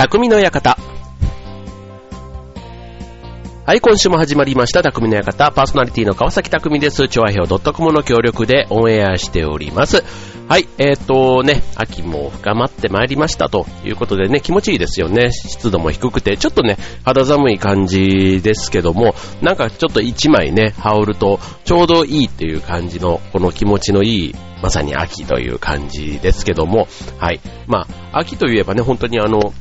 匠の館。はい、今週も始まりました、匠の館。パーソナリティの川崎匠です。調和表 .com の協力でオンエアしております。はい、えーとね、秋も深まってまいりましたということでね、気持ちいいですよね。湿度も低くて、ちょっとね、肌寒い感じですけども、なんかちょっと一枚ね、羽織るとちょうどいいっていう感じの、この気持ちのいい、まさに秋という感じですけども、はい。まあ、秋といえばね、本当にあの、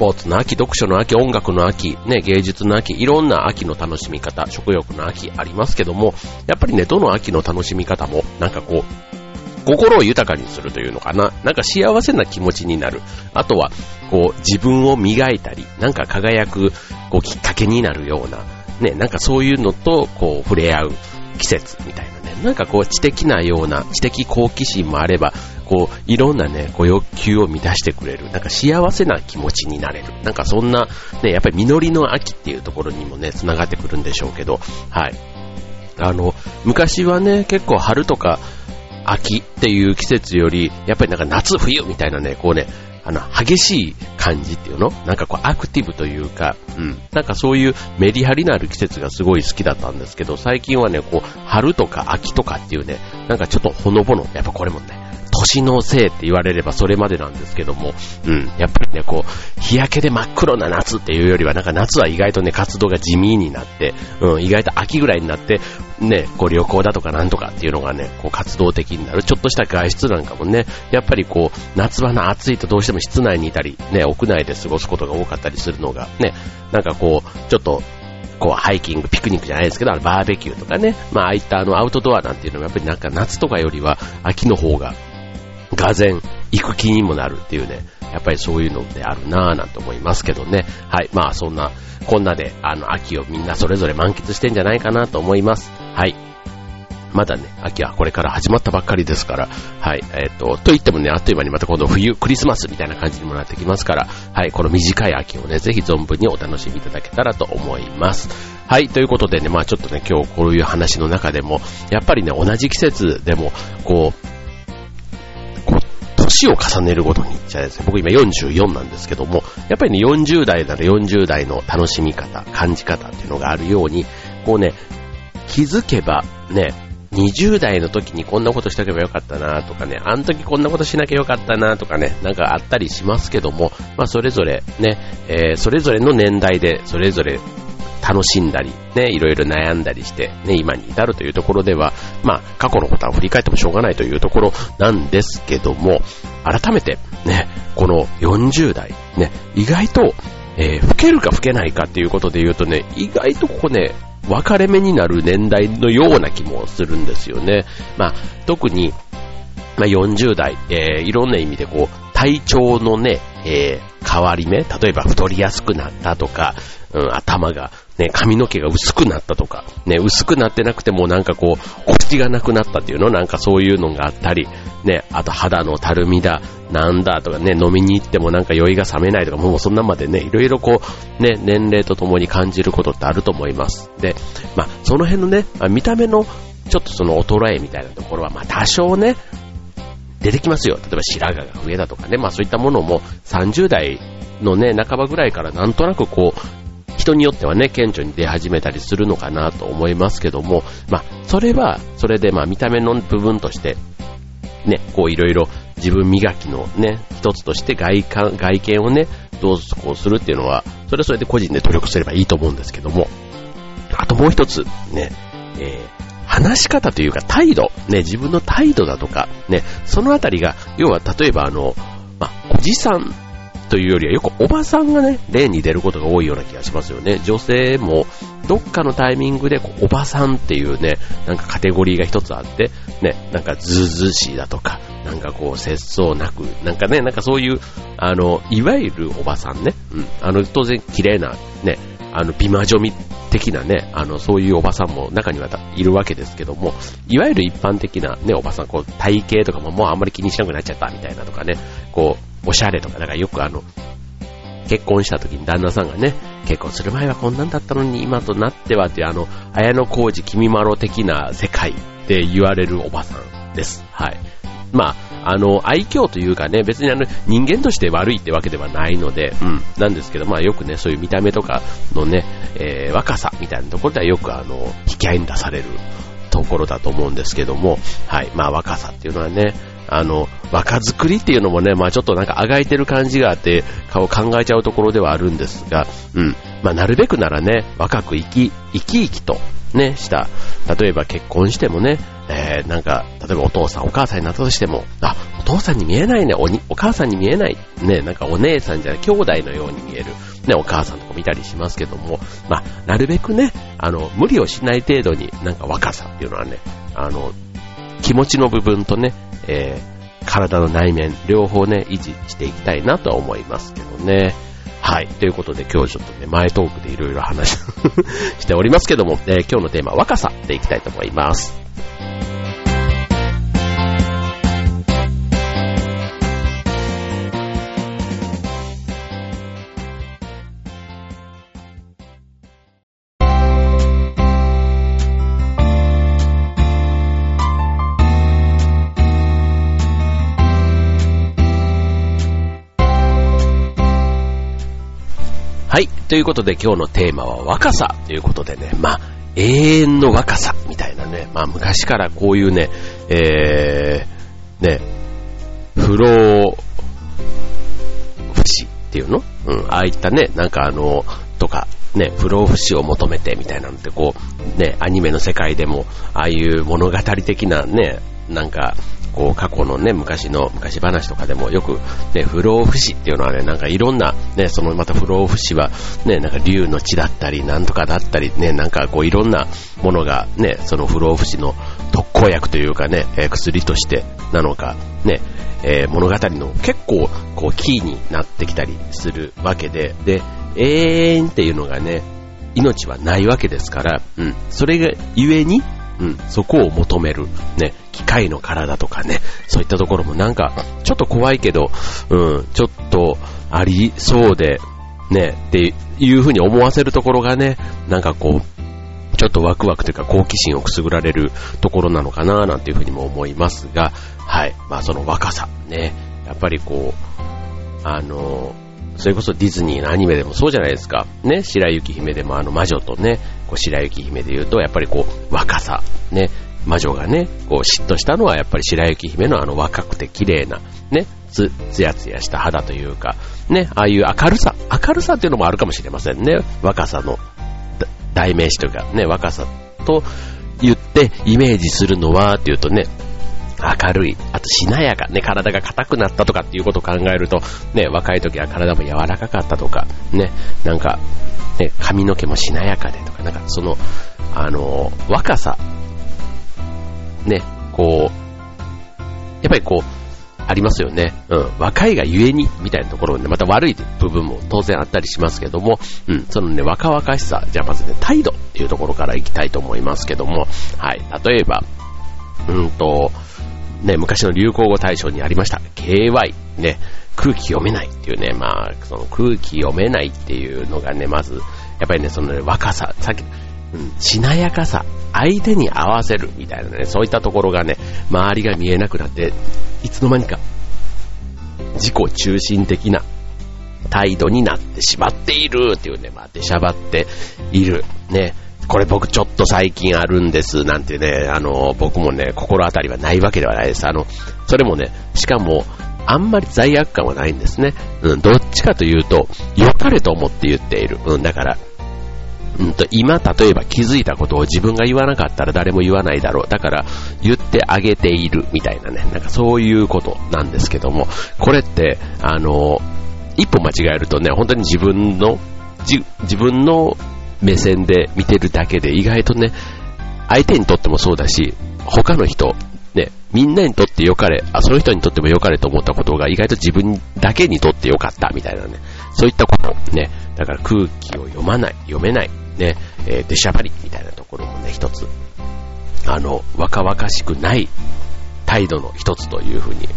ポーツの秋、読書の秋、音楽の秋、ね、芸術の秋、いろんな秋の楽しみ方、食欲の秋ありますけども、やっぱりね、どの秋の楽しみ方も、なんかこう、心を豊かにするというのかな。なんか幸せな気持ちになる。あとは、こう、自分を磨いたり、なんか輝く、こう、きっかけになるような、ね、なんかそういうのと、こう、触れ合う季節みたいなね。なんかこう、知的なような、知的好奇心もあれば、こう、いろんなね、こう、欲求を満たしてくれる。なんか幸せな気持ちになれる。なんかそんな、ね、やっぱり実りの秋っていうところにもね、繋がってくるんでしょうけど、はい。あの、昔はね、結構春とか、秋っていう季節より、やっぱりなんか夏冬みたいなね、こうね、あの、激しい感じっていうの？なんかこうアクティブというか、うん。なんかそういうメリハリのある季節がすごい好きだったんですけど、最近はね、こう、春とか秋とかっていうね、なんかちょっとほのぼの、やっぱこれもね、年のせいって言われればそれまでなんですけども、うん、やっぱりね、こう、日焼けで真っ黒な夏っていうよりは、なんか夏は意外とね、活動が地味になって、うん、意外と秋ぐらいになって、ね、こう旅行だとかなんとかっていうのがね、こう活動的になる。ちょっとした外出なんかもね、やっぱりこう、夏場の暑いとどうしても室内にいたり、ね、屋内で過ごすことが多かったりするのが、ね、なんかこう、ちょっと、こう、ハイキング、ピクニックじゃないですけど、あのバーベキューとかね、まあ、ああいったあの、アウトドアなんていうのは、やっぱりなんか夏とかよりは、秋の方が、がぜん、行く気にもなるっていうね、やっぱりそういうのってあるなぁなんて思いますけどね。はい。まあそんな、こんなで、あの、秋をみんなそれぞれ満喫してんじゃないかなと思います。はい。まだね、秋はこれから始まったばっかりですから、はい、えっ、と、と言ってもね、あっという間にまた今度冬、クリスマスみたいな感じにもなってきますから、はい、この短い秋をね、ぜひ存分にお楽しみいただけたらと思います。はい、ということでね、まあちょっとね、今日こういう話の中でも、やっぱりね、同じ季節でも、こう、を重ねるごとに、じゃあですね、僕今44なんですけども、やっぱりね、40代なら40代の楽しみ方、感じ方っていうのがあるように、こうね、気づけばね、20代の時にこんなことしとけばよかったなとかね、あの時こんなことしなきゃよかったなとかね、なんかあったりしますけども、まあそれぞれね、えー、それぞれの年代でそれぞれ楽しんだり、ね、いろいろ悩んだりして、ね、今に至るというところでは、まあ過去のことは振り返ってもしょうがないというところなんですけども、改めてね、この40代、ね、意外と、えー、老けるか老けないかっていうことで言うとね、意外とここね、分かれ目になる年代のような気もするんですよね。まあ、特に、まあ、40代、えー、いろんな意味でこう、体調のね、えー、変わり目、例えば太りやすくなったとか、うん、頭が、ね、髪の毛が薄くなったとか、ね、薄くなってなくてもなんかこう、口がなくなったっていうのなんかそういうのがあったり、ね、あと肌のたるみだ、なんだとかね、飲みに行ってもなんか酔いが冷めないとか、もうそんなまでね、いろいろこう、ね、年齢とともに感じることってあると思います。で、まあ、その辺のね、見た目のちょっとその衰えみたいなところは、まあ多少ね、出てきますよ。例えば白髪が増えたとかね、まあそういったものも30代のね、半ばぐらいからなんとなくこう、人によってはね、顕著に出始めたりするのかなと思いますけども、まあ、それは、それでまあ見た目の部分として、ね、こういろいろ自分磨きのね、一つとして外観、外見をね、どうこうするっていうのは、それはそれで個人で努力すればいいと思うんですけども、あともう一つ、ね、えー、話し方というか態度、ね、自分の態度だとか、ね、そのあたりが、要は例えばあの、まあ、おじさんというよりはよくおばさんがね、例に出ることが多いような気がしますよね。女性もどっかのタイミングでこうおばさんっていうね、なんかカテゴリーが一つあって、ね、なんかずうずうしいだとか、なんかこう節操なく、なんかね、なんかそういう、あの、いわゆるおばさんね、うん、あの、当然綺麗な、ね、あの、美魔女的なね、あの、そういうおばさんも中にはいるわけですけども、いわゆる一般的なね、おばさん、こう、体型とかももうあんまり気にしなくなっちゃったみたいなとかね、こう、おしゃれとか、だかよくあの、結婚した時に旦那さんがね、結婚する前はこんなんだったのに今となってはっていうあの、綾野浩二君まろ的な世界で言われるおばさんです。はい。まあ、あの、愛嬌というかね、別にあの、人間として悪いってわけではないので、うん、なんですけど、まあよくね、そういう見た目とかのね、えー、若さみたいなところではよくあの、引き合いに出されるところだと思うんですけども、はい、まあ若さっていうのはね、あの、若作りっていうのもね、まあちょっとなんかあがいてる感じがあって、顔考えちゃうところではあるんですが、うん。まあなるべくならね、若く生き、生き生きと、ね、した。例えば結婚してもね、えー、なんか、例えばお父さんお母さんになったとしても、あ、お父さんに見えないね、おに、お母さんに見えない。ね、なんかお姉さんじゃない、兄弟のように見える。ね、お母さんとか見たりしますけども、まあ、なるべくね、あの、無理をしない程度に、なんか若さっていうのはね、あの、気持ちの部分とね、えー、体の内面、両方ね、維持していきたいなとは思いますけどね。はい。ということで今日ちょっとね、前トークでいろいろ話 しておりますけども、えー、今日のテーマは若さでいきたいと思います。ということで今日のテーマは若さということでね、まあ、永遠の若さみたいなね、まあ昔からこういうね、えー、ね、不老不死っていうの？うん、ああいったね、なんかあの、とか、ね、不老不死を求めてみたいなのってこう、ね、アニメの世界でも、ああいう物語的なね、なんか、こう過去のね、昔の、昔話とかでもよく、ね、不老不死っていうのはね、なんかいろんな、ね、そのまた不老不死は、ね、なんか竜の血だったり、なんとかだったり、ね、なんかこういろんなものが、ね、その不老不死の特効薬というかね、薬としてなのか、ね、え、物語の結構、こう、キーになってきたりするわけで、で、永遠っていうのがね、命はないわけですから、うん、それがゆえに、うん、そこを求める、ね、機械の体とかね、そういったところもなんか、ちょっと怖いけど、うん、ちょっとありそうで、ね、っていう風に思わせるところがね、なんかこう、ちょっとワクワクというか好奇心をくすぐられるところなのかななんていう風にも思いますが、はい。まあその若さ、ね。やっぱりこう、あの、それこそディズニーのアニメでもそうじゃないですか。ね、白雪姫でもあの魔女とね、こう白雪姫で言うと、やっぱりこう、若さ、ね、魔女がね、こう嫉妬したのはやっぱり白雪姫のあの若くて綺麗な、ね、つ、つやつやした肌というか、ね、ああいう明るさ、明るさっていうのもあるかもしれませんね。若さの代名詞というか、ね、若さと言ってイメージするのはっていうとね、明るい、あとしなやか、ね、体が硬くなったとかっていうことを考えると、ね、若い時は体も柔らかかったとか、ね、なんか、ね、髪の毛もしなやかでとか、なんかその、あの、若さ、ね、こう、やっぱりこう、ありますよね。うん。若いがゆえに、みたいなところで、ね、また悪い部分も当然あったりしますけども、うん。そのね、若々しさ、じゃあまずね、態度っていうところからいきたいと思いますけども、はい。例えば、うんと、ね、昔の流行語大賞にありました。KY、ね、空気読めないっていうね、まあ、その空気読めないっていうのがね、まず、やっぱりね、その、ね、若さ、さっき、うん、しなやかさ、相手に合わせるみたいなね、そういったところがね、周りが見えなくなって、いつの間にか、自己中心的な態度になってしまっているっていうね、まあ、出しゃばっている。ね、これ僕ちょっと最近あるんです、なんてね、あの、僕もね、心当たりはないわけではないです。あの、それもね、しかも、あんまり罪悪感はないんですね。うん、どっちかというと、良かれと思って言っている。うん、だから、うんと、今、例えば気づいたことを自分が言わなかったら誰も言わないだろう。だから、言ってあげている、みたいなね。なんかそういうことなんですけども、これって、あの、一歩間違えるとね、本当に自分の、自分の目線で見てるだけで意外とね、相手にとってもそうだし、他の人、ね、みんなにとって良かれ、あ、その人にとっても良かれと思ったことが意外と自分だけにとって良かったみたいなね、そういったこと、ね、だから空気を読まない、読めない、ね、えー、出しゃばりみたいなところもね、一つ、あの、若々しくない態度の一つというふうに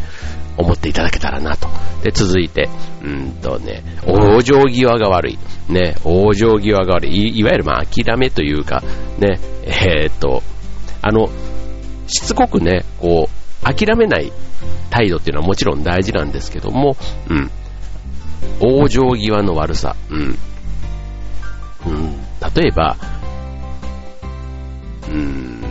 思っていただけたらなと。で、続いて、うんとね、往生際が悪い。ね、往生際が悪い。いわゆるまあ諦めというか、ね、えー、っと、あの、しつこくね、こう、諦めない態度っていうのはもちろん大事なんですけども、うん。往生際の悪さ、うん。うん、例えば、うん、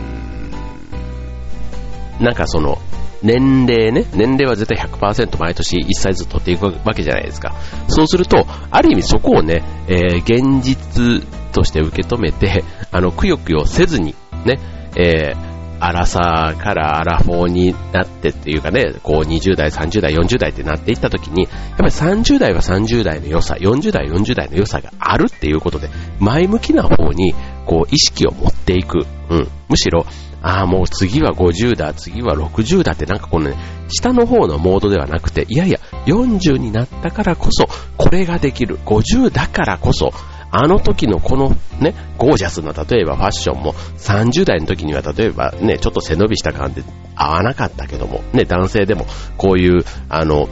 なんかその、年齢ね、年齢は絶対100%毎年1歳ずつ取っていくわけじゃないですか。そうすると、ある意味そこをね、えー、現実として受け止めて、あの、くよくよせずに、ね、えー、アラサーからアラフォーになってっていうかね、こう20代、30代、40代ってなっていった時に、やっぱり30代は30代の良さ、40代、40代の良さがあるっていうことで、前向きな方に、こう意識を持っていく。うん。むしろ、ああ、もう次は50だ、次は60だってなんかこのね、下の方のモードではなくて、いやいや、40になったからこそ、これができる。50だからこそ、あの時のこのね、ゴージャスな例えばファッションも30代の時には例えばね、ちょっと背伸びした感じ合わなかったけども、ね、男性でもこういうあの、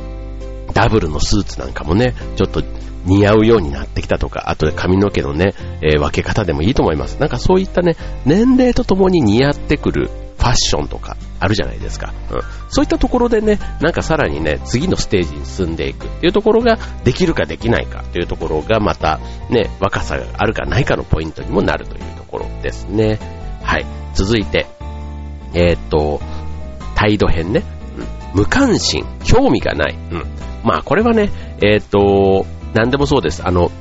ダブルのスーツなんかもね、ちょっと似合うようになってきたとか、あとで髪の毛のね、えー、分け方でもいいと思います。なんかそういったね、年齢とともに似合ってくるファッションとかあるじゃないですか。うん。そういったところでね、なんかさらにね、次のステージに進んでいくっていうところができるかできないかというところがまたね、若さがあるかないかのポイントにもなるというところですね。はい。続いて、えー、っと、態度編ね。うん。無関心、興味がない。うん。まあこれはね、えー、っと、何でもそうです。あの、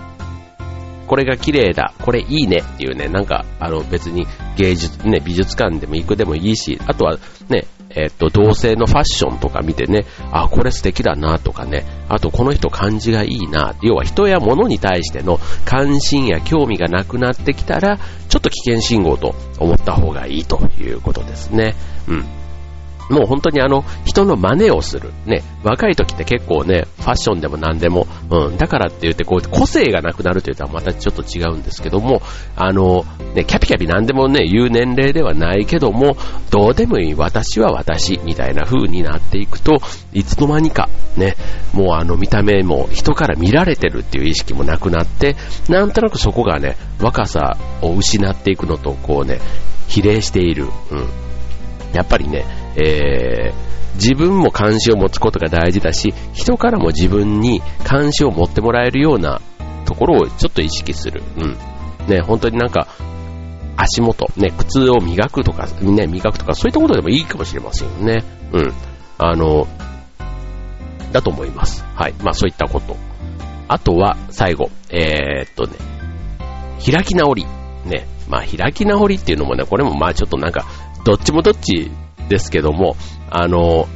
これが綺麗だ、これいいねっていうね、なんか、あの別に芸術、ね、美術館でも行くでもいいし、あとはね、えっと、同性のファッションとか見てね、あ、これ素敵だなとかね、あとこの人感じがいいな、要は人や物に対しての関心や興味がなくなってきたら、ちょっと危険信号と思った方がいいということですね。うん。もう本当にあの、人の真似をする。ね、若い時って結構ね、ファッションでも何でも、うん、だからって言ってこう、個性がなくなるというとはまたちょっと違うんですけども、あの、ね、キャピキャピ何でもね、言う年齢ではないけども、どうでもいい私は私、みたいな風になっていくと、いつの間にか、ね、もうあの見た目も人から見られてるっていう意識もなくなって、なんとなくそこがね、若さを失っていくのと、こうね、比例している。うん。やっぱりね、えー、自分も関心を持つことが大事だし、人からも自分に関心を持ってもらえるようなところをちょっと意識する。うん。ね、本当になんか、足元、ね、靴を磨くとか、ね、磨くとか、そういったことでもいいかもしれませんよね。うん。あの、だと思います。はい。まあそういったこと。あとは、最後、えー、っとね、開き直り。ね。まあ開き直りっていうのもね、これもまあちょっとなんか、どっちもどっちですけども、あの、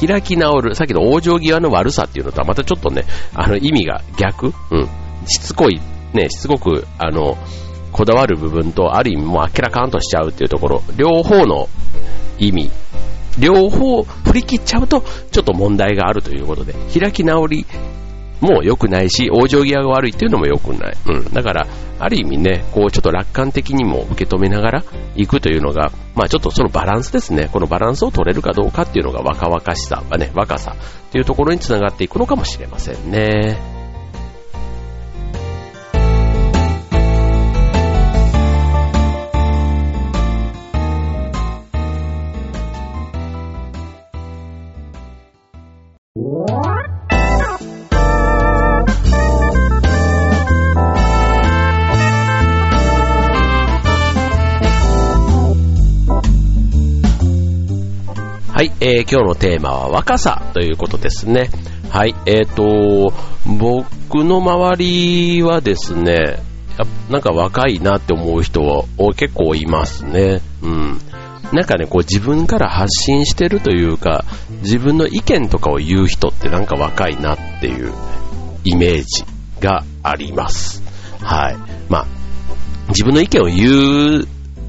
開き直る、さっきの往生際の悪さっていうのとはまたちょっとね、あの意味が逆うん。しつこい、ね、しつこく、あの、こだわる部分と、ある意味もう明らかんとしちゃうっていうところ、両方の意味、両方振り切っちゃうと、ちょっと問題があるということで、開き直りも良くないし、往生際が悪いっていうのも良くない。うん。だから、ある意味ね、こうちょっと楽観的にも受け止めながら行くというのが、まあちょっとそのバランスですね。このバランスを取れるかどうかっていうのが若々しさ、ね、若さっていうところにつながっていくのかもしれませんね。えー、今日のテーマは若さということですね。はい、えーと、僕の周りはですね、なんか若いなって思う人は結構いますね。うん。なんかね、こう自分から発信してるというか、自分の意見とかを言う人ってなんか若いなっていうイメージがあります。はい。まあ、自分の意見を言う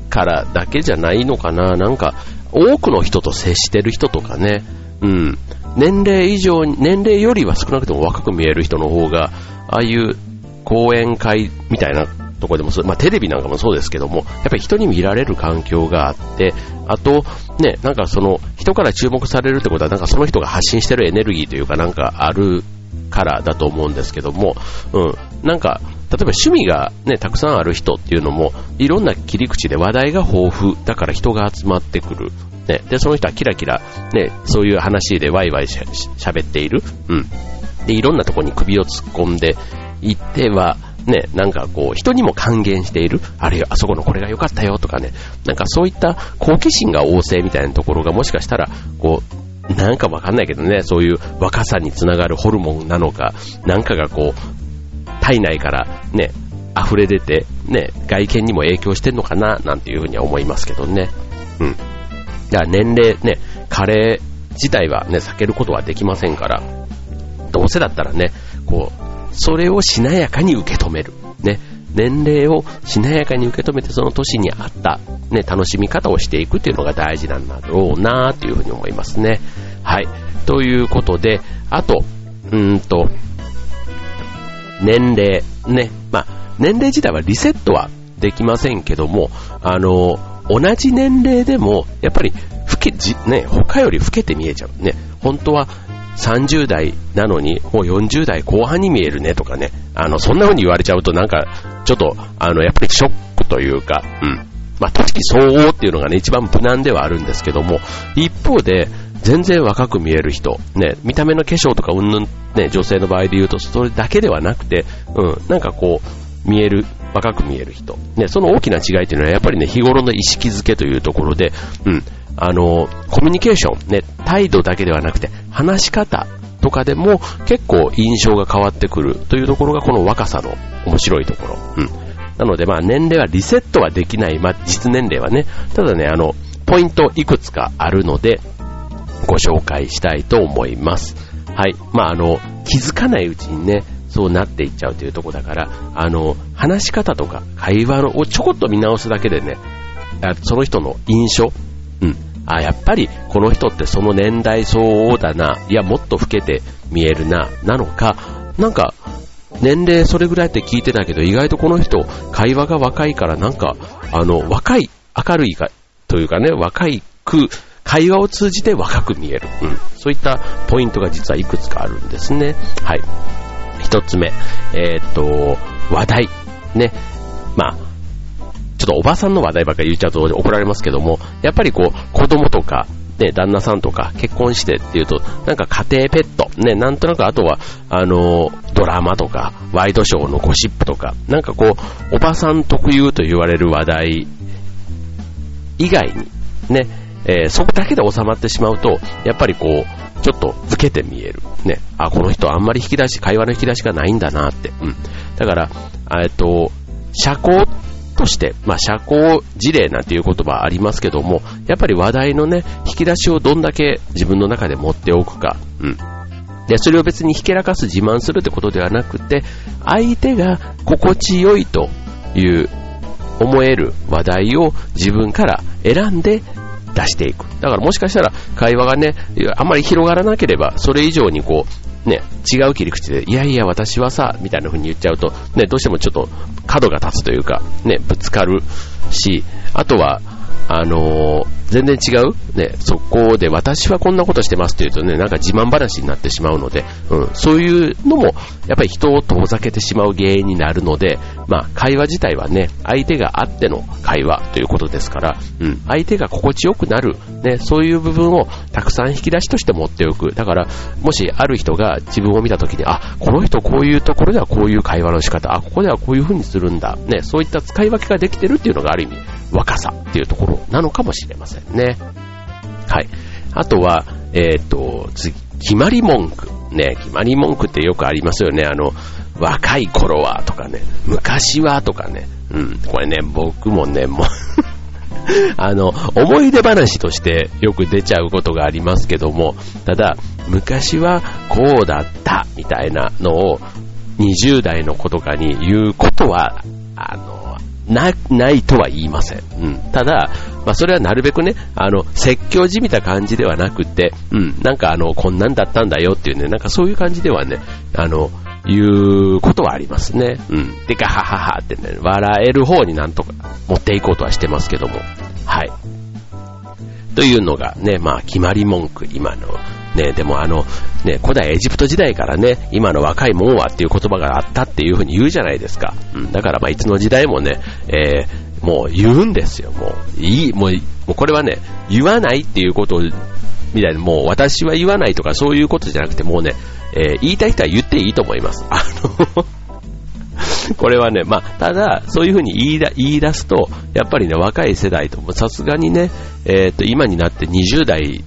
からだけじゃないのかな。なんか、多くの人と接してる人とかね、うん、年齢以上、年齢よりは少なくとも若く見える人の方が、ああいう講演会みたいなとこでもそう、まあテレビなんかもそうですけども、やっぱり人に見られる環境があって、あと、ね、なんかその、人から注目されるってことは、なんかその人が発信してるエネルギーというかなんかあるからだと思うんですけども、うん、なんか、例えば趣味がね、たくさんある人っていうのも、いろんな切り口で話題が豊富、だから人が集まってくる。ね、で、その人はキラキラ、ね、そういう話でワイワイしゃべっている。うん。で、いろんなとこに首を突っ込んでいっては、ね、なんかこう、人にも還元している、あるいはあそこのこれが良かったよとかね、なんかそういった好奇心が旺盛みたいなところがもしかしたら、こう、なんかわかんないけどね、そういう若さにつながるホルモンなのか、なんかがこう、体内からね、溢れ出て、ね、外見にも影響してんのかな、なんていうふうには思いますけどね。うん。だから年齢、ね、加齢自体はね、避けることはできませんから、どうせだったらね、こう、それをしなやかに受け止める。ね。年齢をしなやかに受け止めてその年に合った、ね、楽しみ方をしていくっていうのが大事なんだろうなっていうふうに思いますね。はい。ということで、あと、うんと、年齢、ね。まあ、年齢自体はリセットはできませんけども、あの、同じ年齢でも、やっぱり、老け、じ、ね、他より老けて見えちゃう。ね。本当は30代なのに、もう40代後半に見えるねとかね、あの、そんな風に言われちゃうとなんか、ちょっと、あの、やっぱりショックというか、うん。まあ、時相応っていうのがね、一番無難ではあるんですけども、一方で、全然若く見える人、ね、見た目の化粧とかうんぬん、ね、女性の場合で言うと、それだけではなくて、うん、なんかこう、見える、若く見える人。ね、その大きな違いっていうのは、やっぱりね、日頃の意識づけというところで、うん、あの、コミュニケーション、ね、態度だけではなくて、話し方とかでも結構印象が変わってくるというところがこの若さの面白いところ。うん。なのでまあ年齢はリセットはできない、まあ実年齢はね、ただね、あの、ポイントいくつかあるので、ご紹介したいと思います。はい。まああの、気づかないうちにね、そうなっていっちゃうというとこだから、あの、話し方とか会話をちょこっと見直すだけでね、その人の印象、うん。あ、やっぱりこの人ってその年代相応だな、いや、もっと老けて見えるな、なのか、なんか、年齢それぐらいって聞いてたけど、意外とこの人、会話が若いからなんか、あの、若い、明るいか、というかね、若いく、会話を通じて若く見える。うん。そういったポイントが実はいくつかあるんですね。はい。一つ目。えー、っと、話題。ね。まあ、ちょっとおばさんの話題ばっかり言っちゃうと怒られますけども、やっぱりこう、子供とか、ね、旦那さんとか結婚してっていうと、なんか家庭ペット、ね、なんとなくあとは、あの、ドラマとか、ワイドショーのゴシップとか、なんかこう、おばさん特有と言われる話題以外に、ね、えー、そこだけで収まってしまうと、やっぱりこう、ちょっと老けて見える。ね。あ、この人あんまり引き出し、会話の引き出しがないんだなって。うん。だから、えっと、社交として、まあ、社交辞令なんていう言葉ありますけども、やっぱり話題のね、引き出しをどんだけ自分の中で持っておくか、うん。で、それを別にひけらかす自慢するってことではなくて、相手が心地よいという思える話題を自分から選んで出していく。だからもしかしたら会話がね、あんまり広がらなければ、それ以上にこう、ね、違う切り口で、いやいや、私はさ、みたいな風に言っちゃうと、ね、どうしてもちょっと角が立つというか、ね、ぶつかるし、あとは、あのー、全然違うね、そこで私はこんなことしてますって言うとね、なんか自慢話になってしまうので、うん、そういうのも、やっぱり人を遠ざけてしまう原因になるので、まあ、会話自体はね、相手があっての会話ということですから、うん、相手が心地よくなる、ね、そういう部分をたくさん引き出しとして持っておく。だから、もしある人が自分を見たときに、あ、この人こういうところではこういう会話の仕方、あ、ここではこういう風にするんだ、ね、そういった使い分けができてるっていうのがある意味、若さっていうところなのかもしれませんね。はい。あとは、えっ、ー、と、次、決まり文句。ね、決まり文句ってよくありますよね。あの、若い頃はとかね、昔はとかね。うん、これね、僕もね、もう あの、思い出話としてよく出ちゃうことがありますけども、ただ、昔はこうだったみたいなのを20代の子とかに言うことは、あの、な、ないとは言いません。うん。ただ、まあ、それはなるべくね、あの、説教じみた感じではなくて、うん、なんかあの、こんなんだったんだよっていうね、なんかそういう感じではね、あの、いうことはありますね。うん。で、ガハハハってね、笑える方になんとか持っていこうとはしてますけども。はい。というのがね、まあ、決まり文句、今のね、でもあの、ね、古代エジプト時代からね、今の若いもんはっていう言葉があったっていう風に言うじゃないですか。うん、だからまあいつの時代もね、えー、もう言うんですよ、もう。いい、もうもうこれはね、言わないっていうことを、みたいな、もう私は言わないとかそういうことじゃなくて、もうね、えー、言いたい人は言っていいと思います。あのこれはね、まあ、ただ、そういうふうに言いだ言い出すと、やっぱりね、若い世代ともさすがにね、えっ、と、今になって20代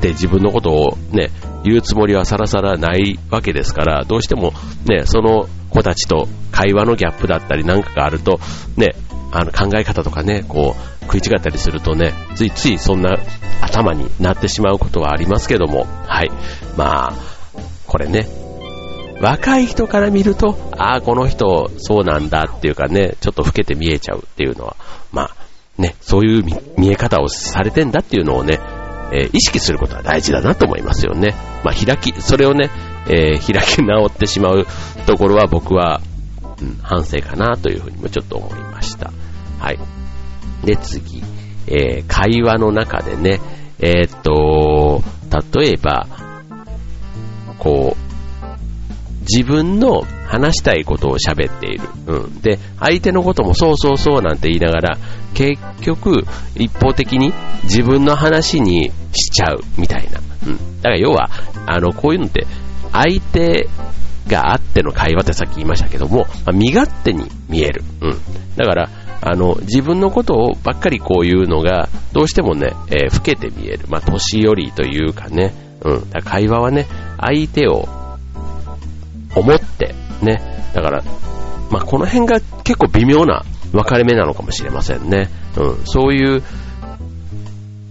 で自分のことをね、言うつもりはさらさらないわけですから、どうしてもね、その子たちと会話のギャップだったりなんかがあると、ね、あの考え方とかね、こう、食い違ったりするとね、ついついそんな頭になってしまうことはありますけども、はい。まあ、これね、若い人から見ると、ああ、この人、そうなんだっていうかね、ちょっと老けて見えちゃうっていうのは、まあ、ね、そういう見え方をされてんだっていうのをね、えー、意識することは大事だなと思いますよね。まあ、開き、それをね、えー、開き直ってしまうところは僕は、うん、反省かなというふうにもちょっと思いました。はい。で、次、えー、会話の中でね、え、っと、例えば、こう、自分の話したいことを喋っている。うん。で、相手のこともそうそうそうなんて言いながら、結局、一方的に自分の話にしちゃうみたいな。うん。だから要は、あの、こういうのって、相手があっての会話ってさっき言いましたけども、まあ、身勝手に見える。うん。だから、あの、自分のことをばっかりこう言うのが、どうしてもね、えー、老けて見える。まあ、年寄りというかね、うん。会話はね、相手を思って、ね。だから、まあ、この辺が結構微妙な分かれ目なのかもしれませんね。うん、そういう、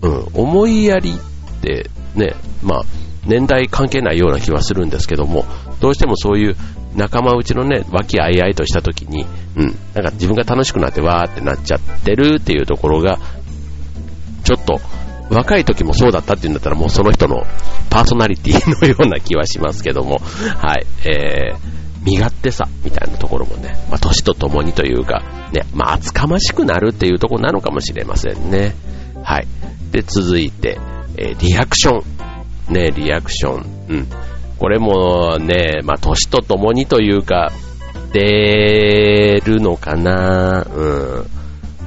うん、思いやりってね、まあ、年代関係ないような気はするんですけども、どうしてもそういう仲間内のね、和気あいあいとした時に、うん、なんか自分が楽しくなってわーってなっちゃってるっていうところが、ちょっと若い時もそうだったっていうんだったらもうその人のパーソナリティのような気はしますけども、はい、えー、身勝手さみたいなところもね、まあ、年とともにというか、ね、まあ、厚かましくなるっていうところなのかもしれませんね。はい。で、続いて、えー、リアクション。ね、リアクション。うん。これもね、まあ、年とともにというか、出るのかなうん。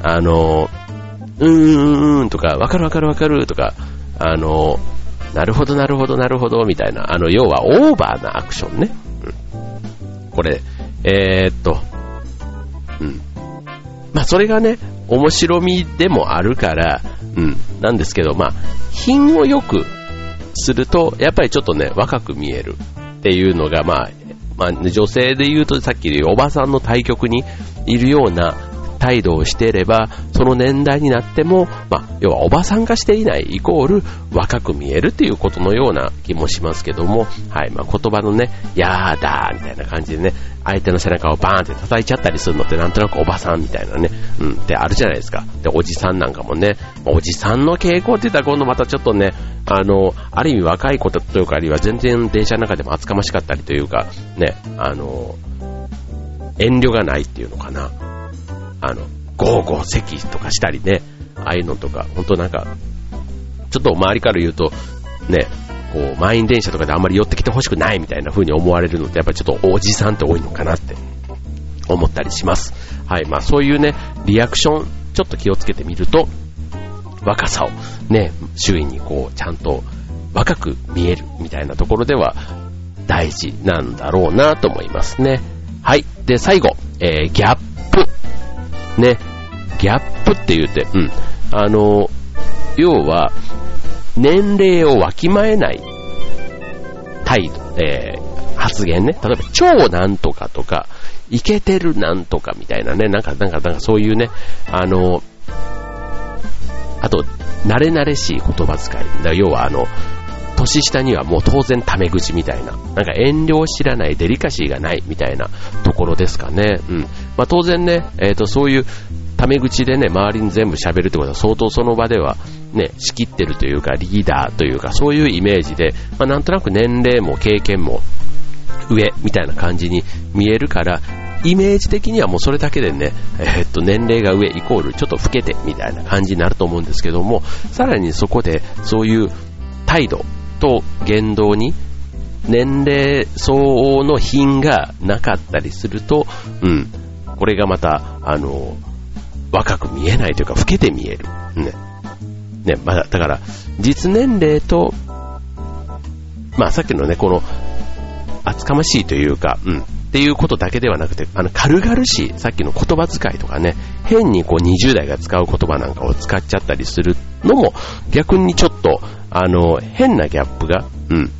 あの、うーんとか、わかるわかるわかるとか、あの、なるほどなるほどなるほどみたいな、あの、要はオーバーなアクションね。うん、これ、えー、っと、うん。まあ、それがね、面白みでもあるから、うん、なんですけど、まあ、品を良くすると、やっぱりちょっとね、若く見えるっていうのが、まあ、まあ、女性で言うとさっきおばさんの対局にいるような、態度をしていれば、その年代になっても、まあ、要はおばさん化していないイコール若く見えるっていうことのような気もしますけども、はい、まあ、言葉のね、やーだーみたいな感じでね、相手の背中をバーンって叩いちゃったりするのってなんとなくおばさんみたいなね、うん、ってあるじゃないですか。で、おじさんなんかもね、おじさんの傾向って言ったら今度またちょっとね、あの、ある意味若い子というかあるいは全然電車の中でも厚かましかったりというか、ね、あの、遠慮がないっていうのかな。あの、ゴーゴー席とかしたりね、ああいうのとか、本当なんか、ちょっと周りから言うと、ね、こう、満員電車とかであんまり寄ってきてほしくないみたいな風に思われるのって、やっぱちょっとおじさんって多いのかなって思ったりします。はい、まあそういうね、リアクション、ちょっと気をつけてみると、若さをね、周囲にこう、ちゃんと若く見えるみたいなところでは大事なんだろうなと思いますね。はい。で、最後、えー、ギャップ。ね、ギャップって言うて、うん。あの、要は、年齢をわきまえない態度、えー、発言ね。例えば、超なんとかとか、いけてるなんとかみたいなね、なんか、なんか、なんかそういうね、あの、あと、慣れ慣れしい言葉遣い。だ要は、あの、年下にはもう当然タメ口みたいな、なんか遠慮を知らないデリカシーがないみたいなところですかね。うん。まあ当然ね、え、ー、とそういうタメ口でね、周りに全部喋るってことは相当その場ではね、仕切ってるというかリーダーというかそういうイメージで、まあなんとなく年齢も経験も上みたいな感じに見えるから、イメージ的にはもうそれだけでね、え、っと、年齢が上イコールちょっと老けてみたいな感じになると思うんですけども、さらにそこでそういう態度と言動に年齢相応の品がなかったりすると、うん、これがまた、あの、若く見えないというか、老けて見える。ね。ね、まだ、だから、実年齢と、まあさっきのね、この、厚かましいというか、うん、っていうことだけではなくて、あの、軽々しい、さっきの言葉遣いとかね、変にこう20代が使う言葉なんかを使っちゃったりするのも、逆にちょっと、あの、変なギャップが、うん、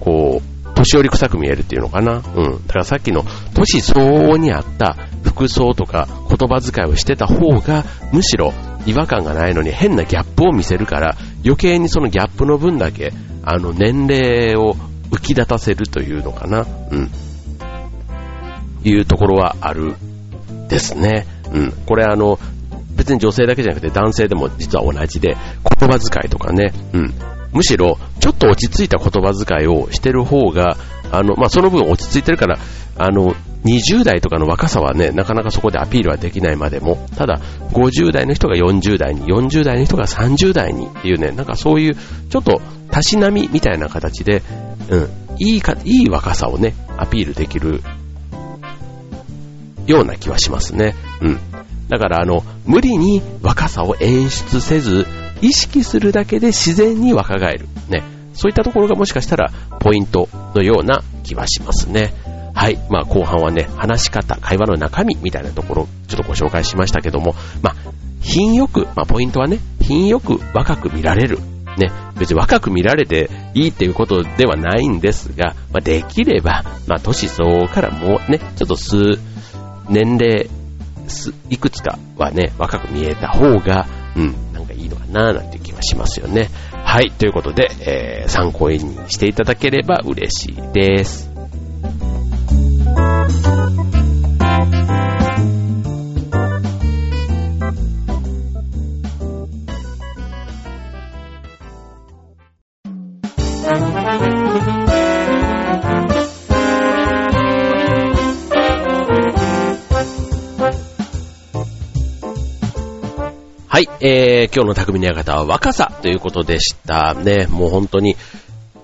こう、年寄り臭く見えるっていうのかな。うん。だからさっきの、年相応にあった服装とか言葉遣いをしてた方が、むしろ違和感がないのに変なギャップを見せるから、余計にそのギャップの分だけ、あの、年齢を浮き立たせるというのかな。うん。いうところはあるですね。うん。これあの、別に女性だけじゃなくて男性でも実は同じで、言葉遣いとかね、うん。むしろ、ちょっと落ち着いた言葉遣いをしてる方が、あの、まあ、その分落ち着いてるから、あの、20代とかの若さはね、なかなかそこでアピールはできないまでも、ただ、50代の人が40代に、40代の人が30代にっていうね、なんかそういう、ちょっと、たしなみみたいな形で、うん、いいか、いい若さをね、アピールできるような気はしますね。うん。だからあの、無理に若さを演出せず、意識するだけで自然に若返る。ね。そういったところがもしかしたらポイントのような気はしますね。はい。まあ後半はね、話し方、会話の中身みたいなところ、ちょっとご紹介しましたけども、まあ、品よく、まあポイントはね、品よく若く見られる。ね、別に若く見られていいっていうことではないんですが、まあ、できれば、まあ、年相応からもうね、ちょっと数、年齢、いくつかはね、若く見えた方が、うん、なんかいいのかななんていう気はしますよね。はい、ということで、えー、参考にしていただければ嬉しいです。はい、えー、今日の匠の館は若さということでしたね。もう本当に、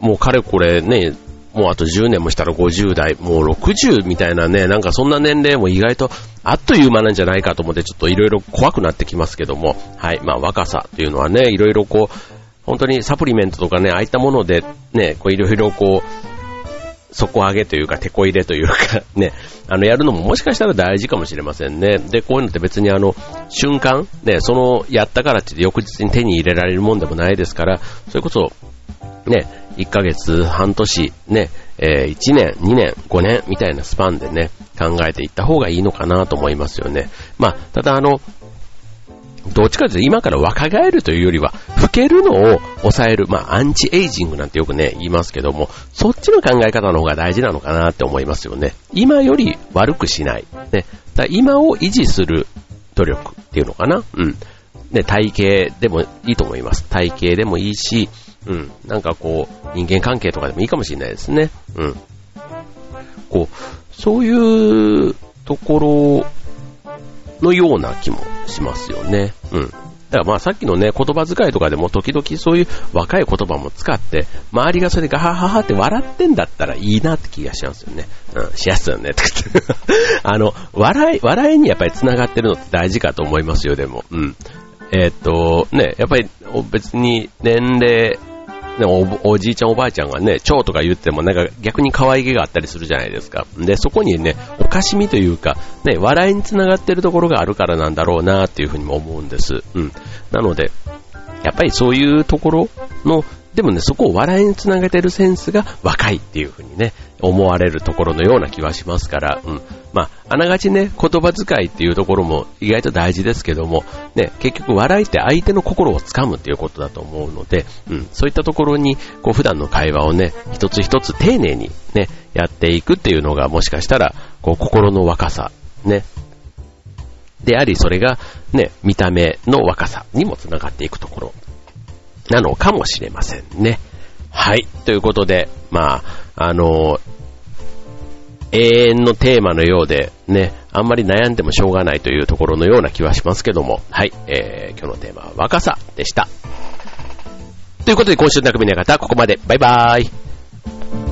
もうかれこれね、もうあと10年もしたら50代、もう60みたいなね、なんかそんな年齢も意外とあっという間なんじゃないかと思ってちょっといろいろ怖くなってきますけども、はい、まあ若さというのはね、いろいろこう、本当にサプリメントとかね、ああいったものでね、こういろいろこう、底上げというか、手こ入れというか、ね、あの、やるのももしかしたら大事かもしれませんね。で、こういうのって別にあの、瞬間、ね、その、やったからって翌日に手に入れられるもんでもないですから、それこそ、ね、1ヶ月、半年、ね、えー、1年、2年、5年みたいなスパンでね、考えていった方がいいのかなと思いますよね。まあ、ただあの、どっちかというと今から若返るというよりは、老けるのを抑える、まあ、アンチエイジングなんてよくね、言いますけども、そっちの考え方の方が大事なのかなって思いますよね。今より悪くしない。ね。だ今を維持する努力っていうのかな。うん。ね、体型でもいいと思います。体型でもいいし、うん。なんかこう、人間関係とかでもいいかもしれないですね。うん。こう、そういうところのような気もしますよね。うん。だからまあさっきのね、言葉遣いとかでも時々そういう若い言葉も使って、周りがそれでガハハハって笑ってんだったらいいなって気がしますよね。うん、しやすいよね。あの、笑い、笑いにやっぱり繋がってるのって大事かと思いますよ、でも。うん。えー、っと、ね、やっぱり別に年齢、でもおじいちゃんおばあちゃんがね、蝶とか言ってもなんか逆に可愛げがあったりするじゃないですか。で、そこにね、おかしみというか、ね、笑いにつながってるところがあるからなんだろうなっていうふうにも思うんです。うん。なので、やっぱりそういうところのでもね、そこを笑いにつなげてるセンスが若いっていう風にね、思われるところのような気はしますから、うん。まあ、あながちね、言葉遣いっていうところも意外と大事ですけども、ね、結局笑いって相手の心をつかむっていうことだと思うので、うん、そういったところに、こう普段の会話をね、一つ一つ丁寧にね、やっていくっていうのがもしかしたら、こう心の若さ、ね、であり、それがね、見た目の若さにもつながっていくところ。なのかもしれませんね。はい。ということで、まあ、あの、永遠のテーマのようで、ね、あんまり悩んでもしょうがないというところのような気はしますけども、はい。えー、今日のテーマは若さでした。ということで、今週の匠の方は、ここまで。バイバーイ。